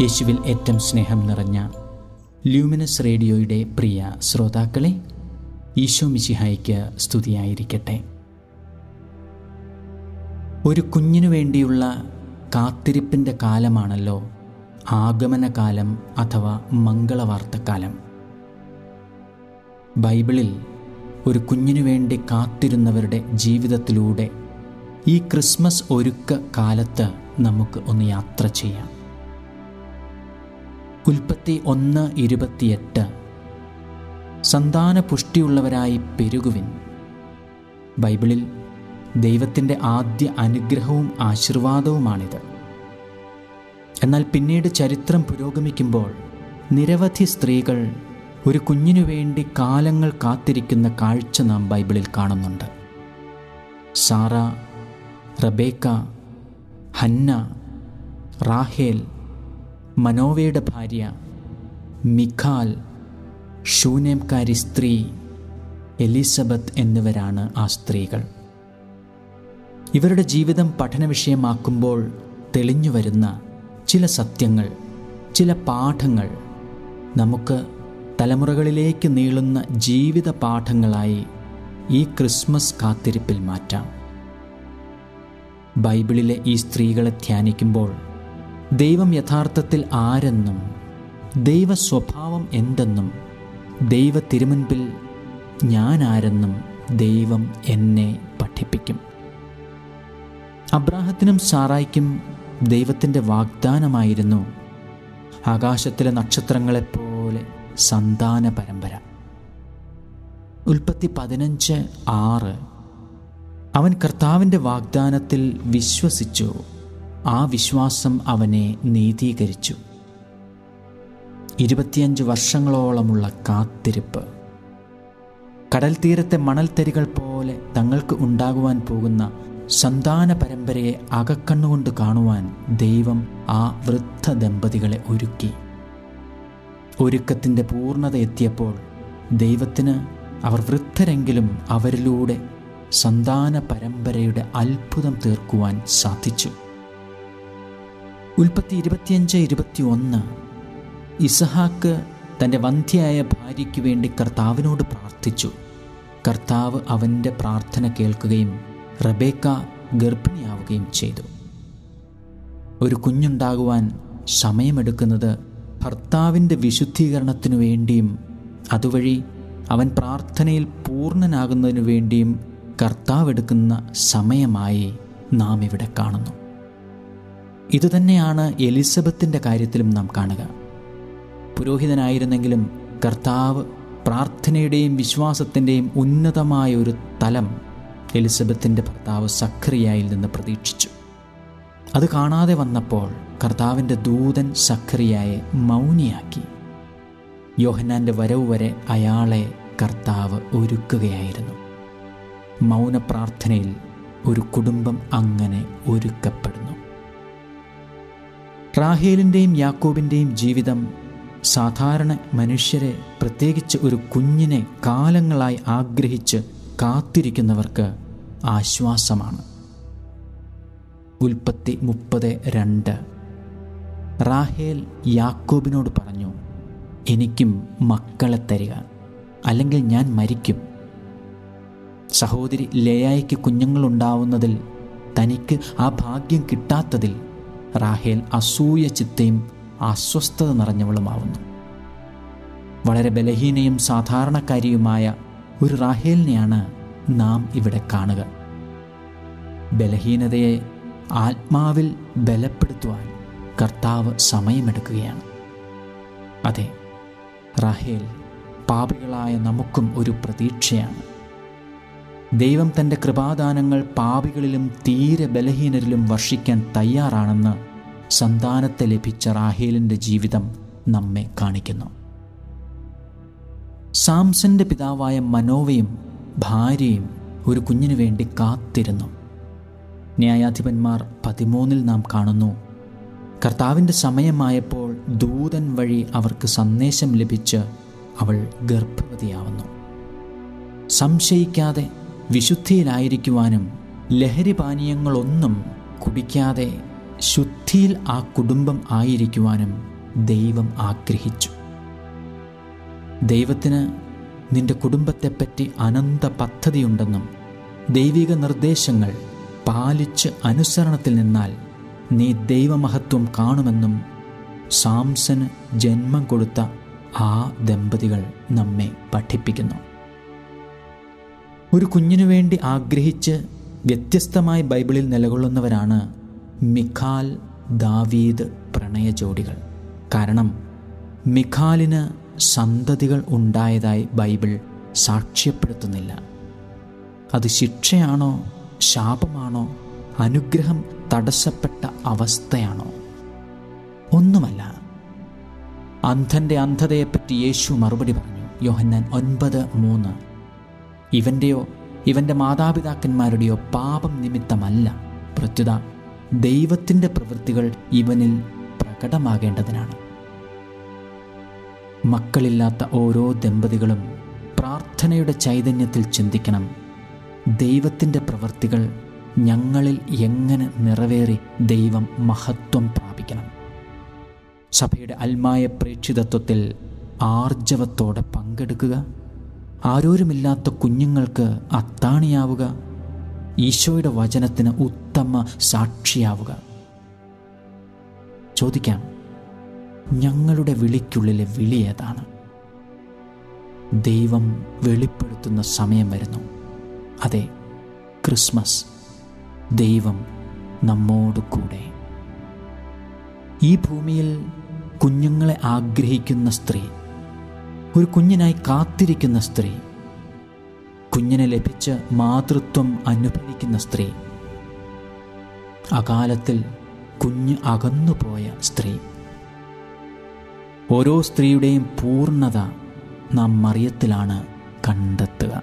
യേശുവിൽ ഏറ്റവും സ്നേഹം നിറഞ്ഞ ലൂമിനസ് റേഡിയോയുടെ പ്രിയ ശ്രോതാക്കളെ ഈശോ മിശിഹായ്ക്ക് സ്തുതിയായിരിക്കട്ടെ. ഒരു കുഞ്ഞിനു വേണ്ടിയുള്ള കാത്തിരിപ്പിന്റെ കാലമാണല്ലോ ആഗമനകാലം അഥവാ മംഗളവാർത്തക്കാലം. ബൈബിളിൽ ഒരു കുഞ്ഞിനു വേണ്ടി കാത്തിരുന്നവരുടെ ജീവിതത്തിലൂടെ ഈ ക്രിസ്മസ് ഒരുക്ക കാലത്ത് നമുക്ക് ഒന്ന് യാത്ര ചെയ്യാം. ഉൽപ്പത്തി ഒന്ന് ഇരുപത്തിയെട്ട്. സന്താന പുഷ്ടിയുള്ളവരായി പെരുകുവിൻ. ബൈബിളിൽ ദൈവത്തിന്റെ ആദ്യ അനുഗ്രഹവും ആശീർവാദവുമാണിത്. എന്നാൽ പിന്നീട് ചരിത്രം പുരോഗമിക്കുമ്പോൾ നിരവധി സ്ത്രീകൾ ഒരു കുഞ്ഞിനു വേണ്ടി കാലങ്ങൾ കാത്തിരിക്കുന്ന കാഴ്ച നാം ബൈബിളിൽ കാണുന്നുണ്ട്. സാറ റബേക്ക ഹന്ന റാഹേൽ മനോവയുടെ ഭാര്യ മിഖാൽ ഷൂനേംകാരി സ്ത്രീ എലിസബത്ത് എന്നിവരാണ് ആ സ്ത്രീകൾ. ഇവരുടെ ജീവിതം പഠന വിഷയമാക്കുമ്പോൾ തെളിഞ്ഞു വരുന്ന ചില സത്യങ്ങൾ ചില പാഠങ്ങൾ നമുക്ക് തലമുറകളിലേക്ക് നീളുന്ന ജീവിത പാഠങ്ങളായി ഈ ക്രിസ്മസ് കാത്തിരിപ്പിൽ മാറ്റാം. ബൈബിളിലെ ഈ സ്ത്രീകളെ ധ്യാനിക്കുമ്പോൾ ദൈവം യഥാർത്ഥത്തിൽ ആരെന്നും ദൈവ സ്വഭാവം എന്തെന്നും ദൈവ തിരുമുൻപിൽ ഞാൻ ആരെന്നും ദൈവം എന്നെ പഠിപ്പിക്കും. അബ്രാഹത്തിനും സാറായിക്കും ദൈവത്തിന്റെ വാഗ്ദാനമായിരുന്നു ആകാശത്തിലെ നക്ഷത്രങ്ങളെപ്പോലെ സന്താന പരമ്പര. ഉൽപ്പത്തി പതിനഞ്ച് ആറ് അവൻ കർത്താവിന്റെ വാഗ്ദാനത്തിൽ വിശ്വസിച്ചു. ആ വിശ്വാസം അവനെ നീതീകരിച്ചു. ഇരുപത്തിയഞ്ച് വർഷങ്ങളോളമുള്ള കാത്തിരിപ്പ്. കടൽ തീരത്തെ മണൽത്തരികൾ പോലെ തങ്ങൾക്ക് ഉണ്ടാകുവാൻ പോകുന്ന സന്താന പരമ്പരയെ അകക്കണ്ണുകൊണ്ട് കാണുവാൻ ദൈവം ആ വൃദ്ധ ദമ്പതികളെ ഒരുക്കി. ഒരുക്കത്തിന്റെ പൂർണത എത്തിയപ്പോൾ ദൈവത്തിന് അവർ വൃദ്ധരെങ്കിലും അവരിലൂടെ സന്താന പരമ്പരയുടെ അത്ഭുതം തീർക്കുവാൻ സാധിച്ചു. ഉൽപ്പത്തി ഇരുപത്തിയഞ്ച് ഇരുപത്തി ഒന്ന് ഇസഹാക്ക് തന്റെ വന്ധ്യയായ ഭാര്യയ്ക്ക് വേണ്ടി കർത്താവിനോട് പ്രാർത്ഥിച്ചു. കർത്താവ് അവന്റെ പ്രാർത്ഥന കേൾക്കുകയും റബേക്ക ഗർഭിണിയാവുകയും ചെയ്തു. ഒരു കുഞ്ഞുണ്ടാകുവാൻ സമയമെടുക്കുന്നത് ഭർത്താവിന്റെ വിശുദ്ധീകരണത്തിനു വേണ്ടിയും അതുവഴി അവൻ പ്രാർത്ഥനയിൽ പൂർണനാകുന്നതിനു വേണ്ടിയും കർത്താവ് എടുക്കുന്ന സമയമായി നാം ഇവിടെ കാണുന്നു. ഇതുതന്നെയാണ് എലിസബത്തിന്റെ കാര്യത്തിലും നാം കാണുക. പുരോഹിതനായിരുന്നെങ്കിലും കർത്താവ് പ്രാർത്ഥനയുടെയും വിശ്വാസത്തിന്റെയും ഉന്നതമായ ഒരു തലം എലിസബത്തിന്റെ ഭർത്താവ് സഖറിയായിൽ നിന്ന് പ്രതീക്ഷിച്ചു. അത് കാണാതെ വന്നപ്പോൾ കർത്താവിന്റെ ദൂതൻ സഖറിയായെ മൗനിയാക്കി. യോഹന്നാന്റെ വരവ് വരെ അയാളെ കർത്താവ് ഒരുക്കുകയായിരുന്നു. മൗനപ്രാർത്ഥനയിൽ ഒരു കുടുംബം അങ്ങനെ ഒരുക്കപ്പെടുന്നു. റാഹേലിന്റെയും യാക്കോബിന്റെയും ജീവിതം സാധാരണ മനുഷ്യരെ പ്രത്യേകിച്ച് ഒരു കുഞ്ഞിനെ കാലങ്ങളായി ആഗ്രഹിച്ച് കാത്തിരിക്കുന്നവർക്ക് ആശ്വാസമാണ്. ഉൽപ്പത്തി മുപ്പത് രണ്ട്. റാഹേൽ യാക്കോബിനോട് പറഞ്ഞു എനിക്കും മക്കളെ തരിക അല്ലെങ്കിൽ ഞാൻ മരിക്കും. സഹോദരി ലയായ്ക്ക് കുഞ്ഞുങ്ങളുണ്ടാവുന്നതിൽ തനിക്ക് ആ ഭാഗ്യം കിട്ടാത്തതിൽ റാഹേൽ അസൂയ ചിത്തയും അസ്വസ്ഥത നിറഞ്ഞവളുമാവുന്നു. വളരെ ബലഹീനയും സാധാരണക്കാരിയുമായ ഒരു റാഹേലിനെയാണ് നാം ഇവിടെ കാണുക. ബലഹീനതയെ ആത്മാവിൽ ബലപ്പെടുത്തുവാൻ കർത്താവ് സമയമെടുക്കുകയാണ്. അതെ റാഹേൽ പാപികളായ നമുക്കും ഒരു പ്രതീക്ഷയാണ്. ദൈവം തന്റെ കൃപാദാനങ്ങൾ പാപികളിലും തീരെ ബലഹീനരിലും വർഷിക്കാൻ തയ്യാറാണെന്ന് സന്താനത്തെ ലഭിച്ച റാഹേലിന്റെ ജീവിതം നമ്മെ കാണിക്കുന്നു. സാംസന്റെ പിതാവായ മനോവയും ഭാര്യയും ഒരു കുഞ്ഞിനു വേണ്ടി കാത്തിരുന്നു. ന്യായാധിപന്മാർ പതിമൂന്നിൽ നാം കാണുന്നു കർത്താവിന്റെ സമയമായപ്പോൾ ദൂതൻ വഴി അവർക്ക് സന്ദേശം ലഭിച്ച് അവൾ ഗർഭവതിയാവുന്നു. സംശയിക്കാതെ വിശുദ്ധിയിലായിരിക്കുവാനും ലഹരി പാനീയങ്ങളൊന്നും കുടിക്കാതെ ശുദ്ധിയിൽ ആ കുടുംബം ആയിരിക്കുവാനും ദൈവം ആഗ്രഹിച്ചു. ദൈവത്തിന് നിന്റെ കുടുംബത്തെപ്പറ്റി അനന്ത പദ്ധതിയുണ്ടെന്നും ദൈവിക നിർദ്ദേശങ്ങൾ പാലിച്ച് അനുസരണത്തിൽ നിന്നാൽ നീ ദൈവമഹത്വം കാണുമെന്നും സാംസന് ജന്മം കൊടുത്ത ആ ദമ്പതികൾ നമ്മെ പഠിപ്പിക്കുന്നു. ഒരു കുഞ്ഞിനു വേണ്ടി ആഗ്രഹിച്ച് വ്യത്യസ്തമായി ബൈബിളിൽ നിലകൊള്ളുന്നവരാണ് മിഖാൽ ദാവീദ് പ്രണയ ജോഡികൾ. കാരണം മിഖാലിന് സന്തതികൾ ഉണ്ടായതായി ബൈബിൾ സാക്ഷ്യപ്പെടുത്തുന്നില്ല. അത് ശിക്ഷയാണോ ശാപമാണോ അനുഗ്രഹം തടസ്സപ്പെട്ട അവസ്ഥയാണോ? ഒന്നുമല്ല. അന്ധന്റെ അന്ധതയെപ്പറ്റി യേശു മറുപടി പറഞ്ഞു. യോഹന്നാൻ ഒൻപത് മൂന്ന്. ഇവന്റെയോ ഇവന്റെ മാതാപിതാക്കന്മാരുടെയോ പാപം നിമിത്തമല്ല. പ്രത്യുത ദൈവത്തിന്റെ പ്രവൃത്തികൾ ഇവനിൽ പ്രകടമാകേണ്ടതിനാണ്. മക്കളില്ലാത്ത ഓരോ ദമ്പതികളും പ്രാർത്ഥനയുടെ ചൈതന്യത്തിൽ ചിന്തിക്കണം. ദൈവത്തിന്റെ പ്രവൃത്തികൾ ഞങ്ങളിൽ എങ്ങനെ നിറവേറി ദൈവം മഹത്വം പ്രാപിക്കണം. സഭയുടെ അൽമായ പ്രേക്ഷിതത്വത്തിൽ ആർജവത്തോടെ പങ്കെടുക്കുക. ആരോരുമില്ലാത്ത കുഞ്ഞുങ്ങൾക്ക് അത്താണിയാവുക. ഈശോയുടെ വചനത്തിന് ഉത്തമ സാക്ഷിയാവുക. ചോദിക്കാം ഞങ്ങളുടെ വിളിക്കുള്ളിലെ വിളി ഏതാണ്? ദൈവം വെളിപ്പെടുത്തുന്ന സമയം വരുന്നു. അതെ ക്രിസ്മസ്. ദൈവം നമ്മോട് കൂടെ. ഈ ഭൂമിയിൽ കുഞ്ഞുങ്ങളെ ആഗ്രഹിക്കുന്ന സ്ത്രീ ഒരു കുഞ്ഞിനായി കാത്തിരിക്കുന്ന സ്ത്രീ. കുഞ്ഞിനെ ലഭിച്ച മാതൃത്വം അനുഭവിക്കുന്ന സ്ത്രീ. അകാലത്തിൽ കുഞ്ഞ് അകന്നുപോയ സ്ത്രീ. ഓരോ സ്ത്രീയുടെയും പൂർണത നാം മറിയത്തിലാണ് കണ്ടെത്തുക.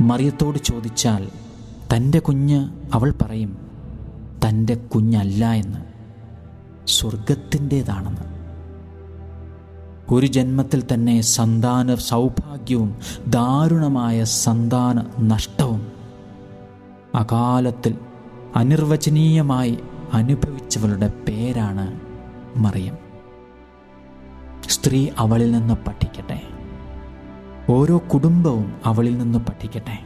മറിയത്തോട് ചോദിച്ചാൽ തന്റെ കുഞ്ഞ് അവൾ പറയും തന്റെ കുഞ്ഞല്ല എന്ന്. സ്വർഗത്തിന്റേതാണെന്ന് ഒരു ജന്മത്തിൽ തന്നെ സന്താന സൗഭാഗ്യവും ദാരുണമായ സന്താന നഷ്ടവും അകാലത്തിൽ അനിർവചനീയമായി അനുഭവിച്ചവളുടെ പേരാണ് മറിയം. സ്ത്രീ അവളിൽ നിന്ന് പഠിക്കട്ടെ. ഓരോ കുടുംബവും അവളിൽ നിന്ന് പഠിക്കട്ടെ.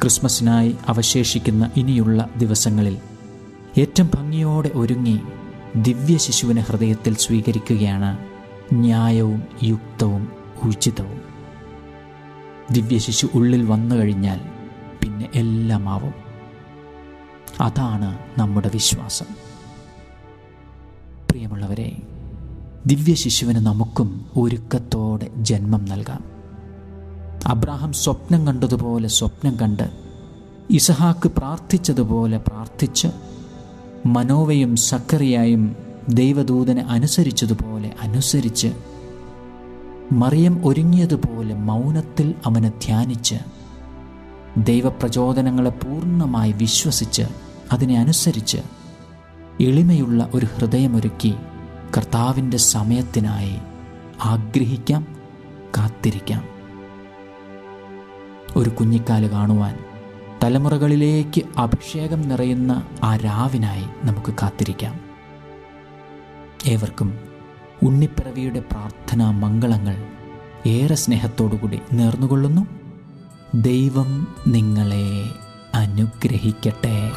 ക്രിസ്മസിനായി അവശേഷിക്കുന്ന ഇനിയുള്ള ദിവസങ്ങളിൽ ഏറ്റവും ഭംഗിയോടെ ഒരുങ്ങി ദിവ്യ ശിശുവിനെ ഹൃദയത്തിൽ സ്വീകരിക്കുകയാണ് ന്യായവും യുക്തവും ഉചിതവും. ദിവ്യ ശിശു ഉള്ളിൽ വന്നു കഴിഞ്ഞാൽ പിന്നെ എല്ലാമാവും. അതാണ് നമ്മുടെ വിശ്വാസം. പ്രിയമുള്ളവരെ ദിവ്യ ശിശുവിന് നമുക്കും ഒരുക്കത്തോടെ ജന്മം നൽകാം. അബ്രാഹം സ്വപ്നം കണ്ടതുപോലെ സ്വപ്നം കണ്ട് ഇസഹാക്ക് പ്രാർത്ഥിച്ചതുപോലെ പ്രാർത്ഥിച്ച് മനോവയും സക്കറിയായും ദൈവദൂതനെ അനുസരിച്ചതുപോലെ അനുസരിച്ച് മറിയം ഒരുങ്ങിയതുപോലെ മൗനത്തിൽ അവനെ ധ്യാനിച്ച് ദൈവപ്രചോദനങ്ങളെ പൂർണമായി വിശ്വസിച്ച് അതിനെ അനുസരിച്ച് എളിമയുള്ള ഒരു ഹൃദയമൊരുക്കി കർത്താവിന്റെ സമയത്തിനായി ആഗ്രഹിക്കാം കാത്തിരിക്കാം. ഒരു കുഞ്ഞിക്കാൽ കാണുവാൻ തലമുറകളിലേക്ക് അഭിഷേകം നിറയുന്ന ആ രാവിനായി നമുക്ക് കാത്തിരിക്കാം. ഏവർക്കും ഉണ്ണിപ്പിറവിയുടെ പ്രാർത്ഥനാ മംഗളങ്ങൾ ഏറെ സ്നേഹത്തോടുകൂടി നേർന്നുകൊള്ളുന്നു. ദൈവം നിങ്ങളെ അനുഗ്രഹിക്കട്ടെ.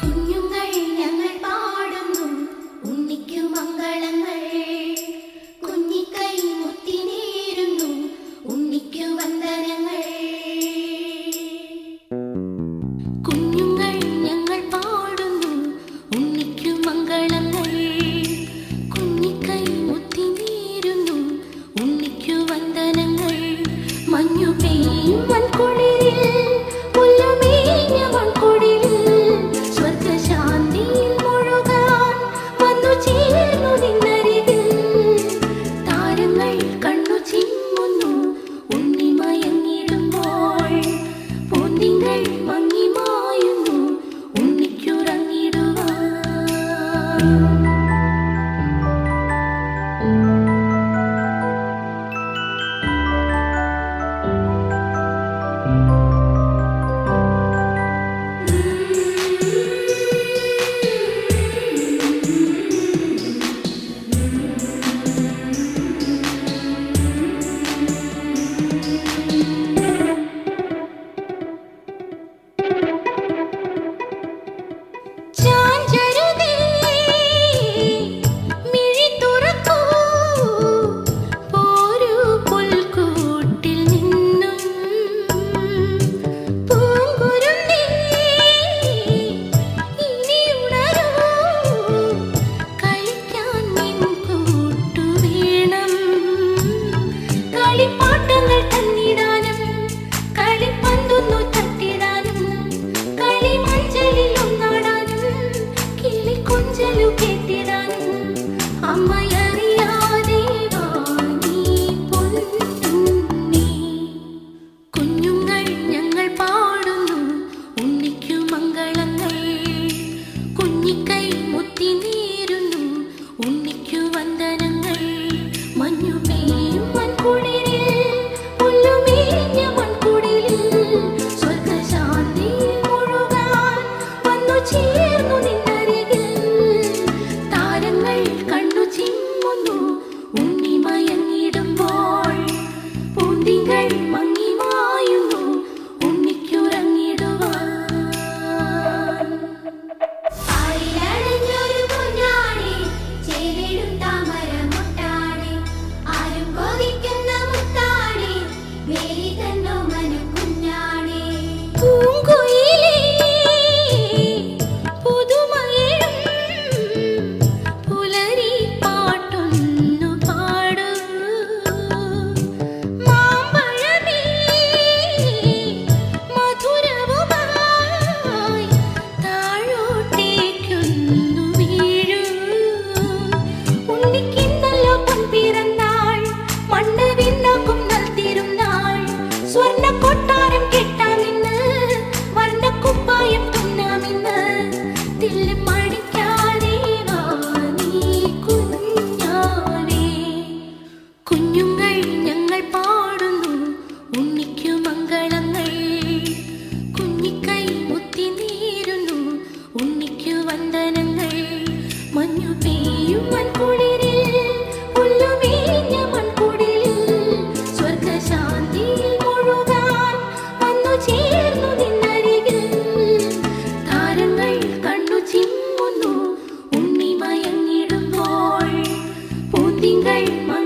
money.